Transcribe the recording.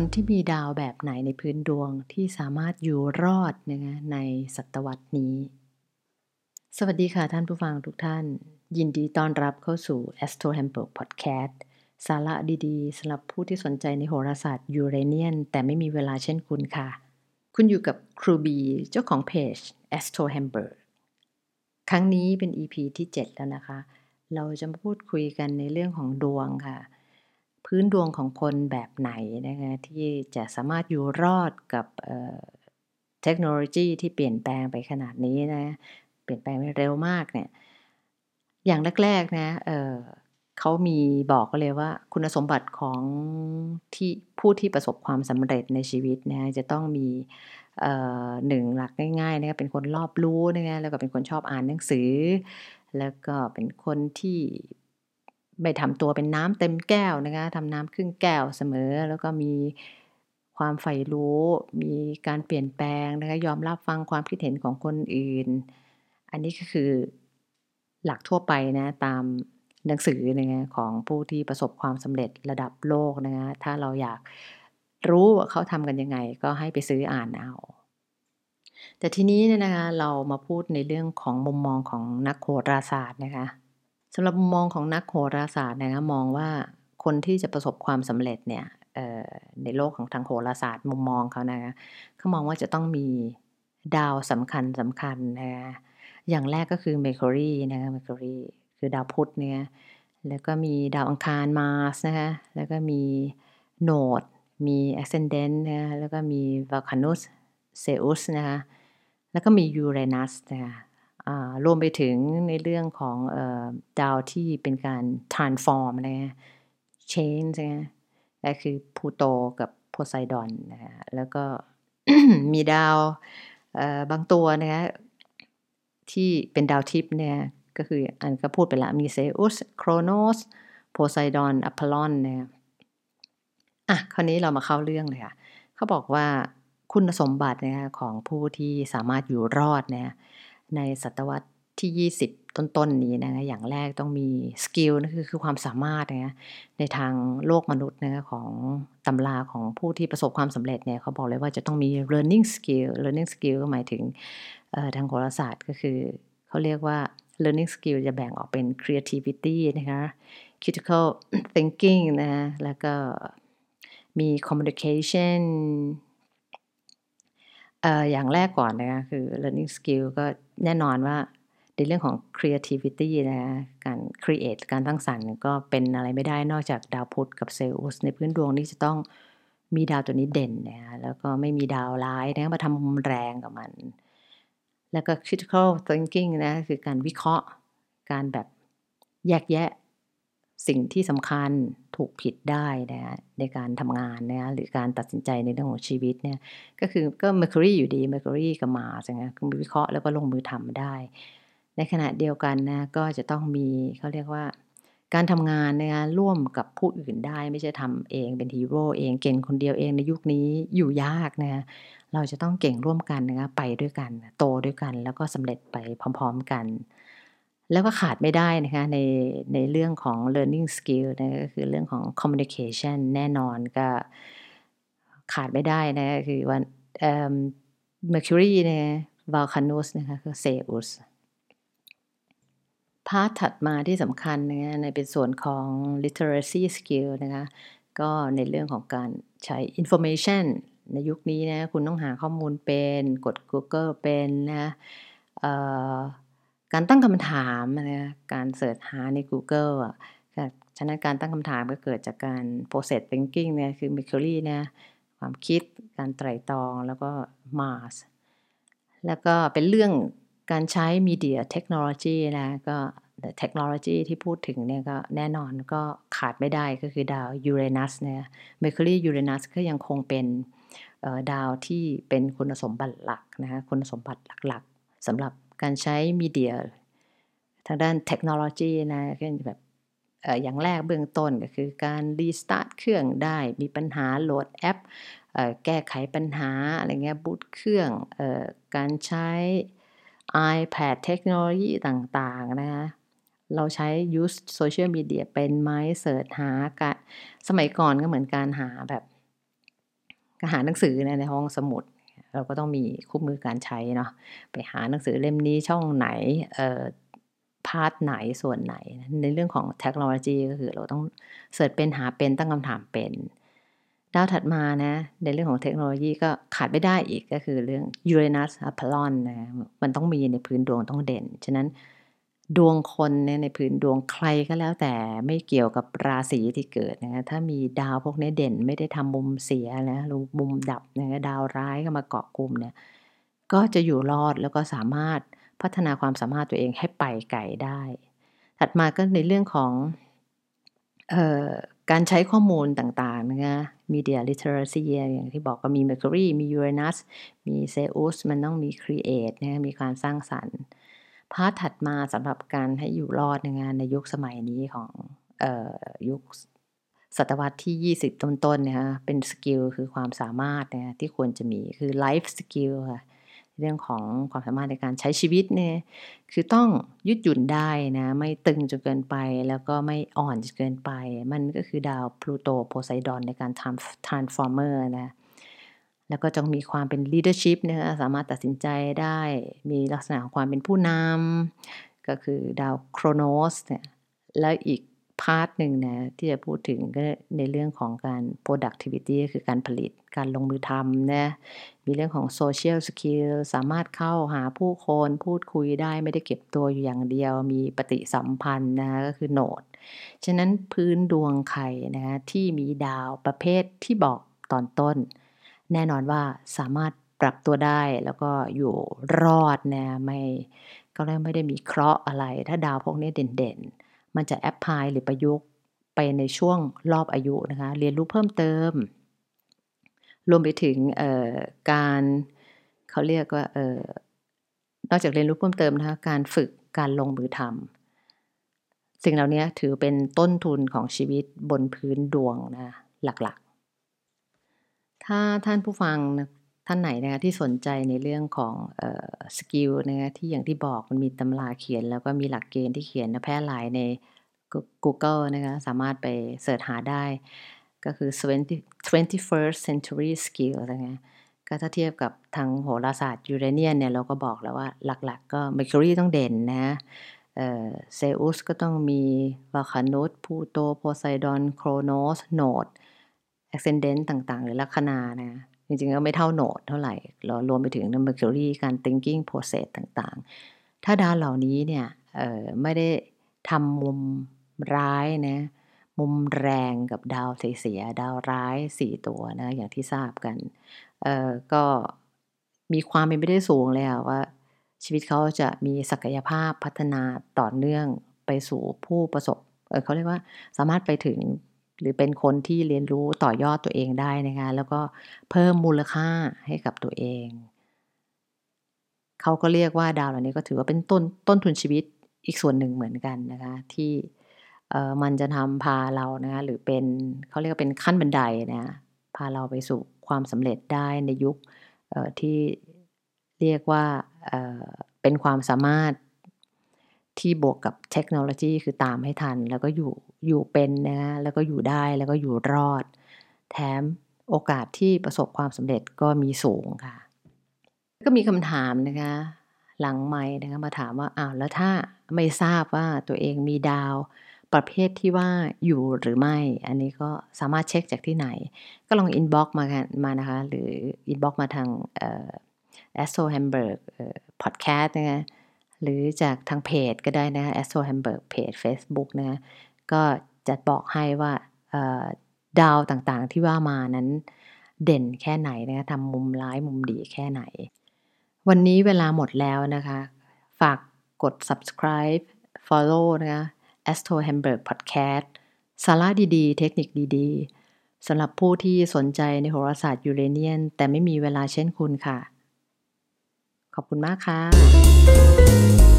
คนที่มีดาวแบบไหนในพื้นดวงที่สามารถอยู่รอดนะคะในศตวรรษนี้ สวัสดีค่ะท่านผู้ฟังทุกท่าน ยินดีต้อนรับเข้าสู่ Astro Hamburg Podcast สาระดีๆสำหรับผู้ที่สนใจในโหราศาสตร์ยูเรเนียน แต่ไม่มีเวลาเช่นคุณค่ะ คุณอยู่กับครูบีเจ้าของเพจ Astro Hamburg ครั้งนี้เป็น EP ที่ 7 แล้วนะคะ เราจะมาพูดคุยกันในเรื่องของดวงค่ะ พื้นดวงของคนแบบไหนนะคะที่จะสามารถอยู่รอดกับเทคโนโลยีที่เปลี่ยนแปลงไปขนาดนี้นะเปลี่ยนแปลงไปเร็วมากเนี่ยอย่างแรกๆนะเเขามีบอกเลยว่าคุณสมบัติของที่ผู้ที่ประสบความสำเร็จในชีวิตนะจะต้องมีหนึ่งหลักง่ายๆนะเป็นคนรอบรู้นะแล้วก็เป็นคนชอบอ่านหนังสือ แล้วก็เป็นคนที่ ไม่ทำตัวเป็นน้ำเต็มแก้วนะคะทำน้ำครึ่งแก้วเสมอ แล้วก็มีความใฝ่รู้ มีการเปลี่ยนแปลงนะคะยอมรับฟังความคิดเห็นของคนอื่น อันนี้ก็คือหลักทั่วไปนะตามหนังสือนะคะของผู้ที่ประสบความสำเร็จระดับโลกนะคะถ้าเราอยากรู้ว่าเขาทำกันยังไง ก็ให้ไปซื้ออ่านเอาแต่ทีนี้เนี่ยนะคะเรามาพูดในเรื่องของมุมมองของนักโหราศาสตร์นะคะ สำหรับมุมมองของนักโหราศาสตร์นะคะมองว่าคนที่จะประสบความสำเร็จเนี่ยในโลกของทางโหราศาสตร์มุมมองเขานะคะเขามองว่าจะต้องมีดาวสำคัญสำคัญนะคะอย่างแรกก็คือเมค c ร r y นะคะเมค c ร r y คือดาวพุธเนี่ยแล้วก็มีดาวอังคารมาสนะคะแล้วก็มีโนดมี ascendant นะแล้วก็มี Vulcanus Zeus นะคะแล้วก็มี Uranus นะคะ รวมไปถึงในเรื่องของอดาวที่เป็นการ transform นะฮะ change นะก็คือพูโตกับโพไซดอนนะคะแล้วก็มีดาวบางตัวนะคะที่เป็นดาวทิพย์เนี่ยก็คืออันก็พูดไปแล้วมีเซอุสโครโนสโพไซดอนอพอลอนเนี่ยอะคราวนี้เรามาเข้าเรื่องเลยค่ะเขาบอกว่าคุณสมบัตินะคะของผู้ที่สามารถอยู่รอดเนี่ย ในศตวรรษที่ 20 ต้นๆนนี้นะคะอย่างแรกต้องมีสกิลนั่นคือคือความสามารถนะในทางโลกมนุษย์นะคะของตำราของผู้ที่ประสบความสำเร็จเนี่ยเขาบอกเลยว่าจะต้องมี learning skill learning skill ก็หมายถึงทางโหราศาสตร์ก็คือเขาเรียกว่า learning skill จะแบ่งออกเป็น creativity นะคะ critical thinking นะ แล้วก็มี communication เอ่ออย่างแรกก่อนนะคะคือ learning skill ก็แน่นอนว่าในเรื่องของ creativity นะการ create การตั้งสรรค์ก็เป็นอะไรไม่ได้นอกจากดาวพุธกับเซลล์ในพื้นดวงนี้จะต้องมีดาวตัวนี้เด่นนะคะแล้วก็ไม่มีดาวร้ายนะมาทำมุมแรงกับมัน แล้วก็ critical thinking นะคือการวิเคราะห์ การแบบแยกแยะ สิ่งที่สำคัญถูกผิดได้นะในการทำงานนะหรือการตัดสินใจในเรื่องของชีวิตเนี่ยก็คือก็ Mercury อยู่ดี Mercury กับมาใช่ไหมคือวิเคราะห์แล้วก็ลงมือทำได้ ในขณะเดียวกันนะก็จะต้องมีเขาเรียกว่า การทำงานนะร่วมกับผู้อื่นได้ไม่ใช่ทำเองเป็นฮีโร่เองเก่งคนเดียวเองในยุคนี้อยู่ยากนะเราจะต้องเก่งร่วมกันนะไปด้วยกันโตด้วยกันแล้วก็สำเร็จไปพร้อม ๆ กัน แล้วก็ขาดไม่ได้นะคะในในเรื่องของ learning skill นะก็คือเรื่องของ communication แน่นอนก็ขาดไม่ได้นะคือวัน Mercury นี่ย Vulcanus นะคะคือ Zeus พาร์ทถัดมาที่สำคัญนะในเป็นส่วนของ literacy skill นะคะก็ในเรื่องของการใช้ information ในยุคนี้นะคุณต้องหาข้อมูลเป็นกด Google เป็นนะ การตั้งคำถามนะการเสิร์ชหาใน Google อะฉะนั้นการตั้งคำถามก็เกิดจากการ process thinking เนี่ยคือ Mercury เนี่ยความคิดการไตร่ตรองแล้วก็ Mars แล้วก็เป็นเรื่องการใช้ media technology นะก็เทคโนโลยีที่พูดถึงเนี่ยก็แน่นอนก็ขาดไม่ได้ก็คือดาวยูเรนัสเนี่ยเม Mercury Uranus ก็ยังคงเป็นดาวที่เป็นคุณสมบัติหลักนะคะคุณสมบัติหลักๆสำหรับ การใช้ media ทางด้านเทคโนโลยีนะก็แบบอย่างแรกเบื้องต้นก็คือการ restart เครื่องได้มีปัญหาโหลดแอปแก้ไขปัญหาอะไรเงี้ยบูตเครื่องอการใช้ iPad เทคโนโลยีต่างๆนะคะเราใช้ use social media เป็นไหม search หาการสมัยก่อนก็เหมือนการหาแบบหาหนังสือในห้องสมุด เราก็ต้องมีคู่มือการใช้เนาะไปหาหนังสือเล่มนี้ช่องไหนเอ่อ part ไหนส่วนไหน ในเรื่องของเทคโนโลยีก็คือเราต้อง search เป็นหาเป็นตั้งคำถามเป็นดาวถัดมานะ ในเรื่องของเทคโนโลยีก็ขาดไม่ได้อีกก็คือเรื่องยูเรนัสอะพอลอนนะมันต้องมีในพื้นดวงต้องเด่น ฉะนั้น ดวงคนเนี่ยในพื้นดวงใครก็แล้วแต่ไม่เกี่ยวกับราศีที่เกิดนะถ้ามีดาวพวกนี้เด่นไม่ได้ทำมุมเสียนะหรือมุมดับนะดาวร้ายก็มาเกาะกลุ่มเนี่ยก็จะอยู่รอดแล้วก็สามารถพัฒนาความสามารถตัวเองให้ไปไกลได้ ถัดมาก็ในเรื่องของออการใช้ข้อมูลต่างๆนะคะ media literacy อย่างที่บอกก็มี Mercury มี Uranus มี Zeus มันต้องมี create นะมีการสร้างสรรค์ part ถัดมาสำหรับการให้อยู่รอดในงานในยุคสมัยนี้ของออยุคศตวรรษที่ 20 ต้นๆนะคะเป็น skill คือความสามารถนะที่ควรจะมีคือ life skill ค่ะเรื่องของความสามารถในการใช้ชีวิตเนี่ยคือต้องยืดหยุ่นได้นะไม่ตึงจนเกินไปแล้วก็ไม่อ่อนจนเกินไป มันก็คือดาวพลูโตโพไซดอนในการทำ transformer นะ แล้วก็จงมีความเป็น leadership นะคะสามารถตัดสินใจได้ มีลักษณะของความเป็นผู้นำก็คือดาวโครโนสเนี่ยแล้วอีก part หนึ่งนะที่จะพูดถึงก็ในเรื่องของการ productivity คือการผลิตการลงมือทำนะมีเรื่องของ social skill สามารถเข้าหาผู้คนพูดคุยได้ไม่ได้เก็บตัวอยู่อย่างเดียว มีปฏิสัมพันธ์นะก็คือโนด ฉะนั้นพื้นดวงใครนะที่มีดาวประเภทที่บอกตอนต้น แน่นอนว่าสามารถปรับตัวได้แล้วก็อยู่รอดนะไม่ก็เลยไม่ได้มีเคราะห์อะไร ถ้าดาวพวกนี้เด่นๆ มันจะแอพพลายหรือประยุกต์ไปในช่วงรอบอายุนะคะ เรียนรู้เพิ่มเติม รวมไปถึงการเขาเรียกว่าออนอกจากเรียนรู้เพิ่มเติมนะคะการฝึกการลงมือทำสิ่งเหล่านี้ถือเป็นต้นทุนของชีวิตบนพื้นดวงนะหลักๆ ถ้าท่านผู้ฟังท่านไหนนะคะที่สนใจในเรื่องของ skill นะคะที่อย่างที่บอกมันมีตำราเขียน แล้วก็มีหลักเกณฑ์ที่เขียนแพร่หลายใน Google นะคะสามารถไปเสิร์ชหาได้ ก็คือ 21st century skill นะะก็ถ้าเทียบกับทางโหราศาสตร์ยูเรเนียนเนี่ยเราก็บอกแล้วว่าหลักๆ ก็ Mercury ต้องเด่นนะเซอุสก็ต้องมีวัลคานุสพลูโตโพไซดอน โครโนส node ascendant ต่างๆ หรือลัคนานะจริงๆก็ไม่เท่า node เท่าไหร่เรารวมไปถึง Mercury การ thinking process ต่างๆ ถ้าดาวเหล่านี้เนี่ยไม่ได้ทำมุมร้ายนะมุมแรงกับดาวเสียดาวร้ายสี่ตัวนะอย่างที่ทราบกันก็มีความเป็นไปได้สูงเลยว่า ชีวิตเขาจะมีศักยภาพพัฒนาต่อเนื่องไปสู่ผู้ประสบเเขาเรียกว่าสามารถไปถึง หรือเป็นคนที่เรียนรู้ต่อยอดตัวเองได้นะคะแล้วก็เพิ่มมูลค่าให้กับตัวเอง เขาก็เรียกว่าดาวเหล่านี้ก็ถือว่าเป็นต้นต้นทุนชีวิตอีกส่วนหนึ่งเหมือนกันนะคะที่มันจะทำพาเรานะคะหรือเป็นเขาเรียกว่าเป็นขั้นบันไดนะพาเราไปสู่ความสำเร็จได้ในยุคที่เรียกว่าเป็นความสามารถ ที่บวกกับเทคโนโลยีคือตามให้ทัน แล้วก็อยู่อยู่เป็นนะแล้วก็อยู่ได้แล้วก็อยู่รอด แถมโอกาสที่ประสบความสำเร็จก็มีสูงค่ะ ก็มีคำถามนะคะ หลังไมค์นะคะมาถามว่าอ้าวแล้วถ้าไม่ทราบว่าตัวเองมีดาวประเภทที่ว่าอยู่หรือไม่ อันนี้ก็สามารถเช็คจากที่ไหน ก็ลอง inbox มากันมานะคะ หรือ inbox มาทางเอ่อ Astro Hamburg พอดแคสต์นะคะ หรือจากทางเพจก็ได้นะ Astro Hamburg เพจ Facebook นะก็จะบอกให้ว่าดาวต่างๆที่ว่ามานั้นเด่นแค่ไหนนะคะทำมุมร้ายมุมดีแค่ไหน วันนี้เวลาหมดแล้วนะคะ ฝากกด subscribe follow นะคะ Astro Hamburg Podcast สาระดีๆ เทคนิคดีๆสำหรับผู้ที่สนใจในโหราศาสตร์ยูเรเนียน แต่ไม่มีเวลาเช่นคุณค่ะ ขอบคุณมากค่ะ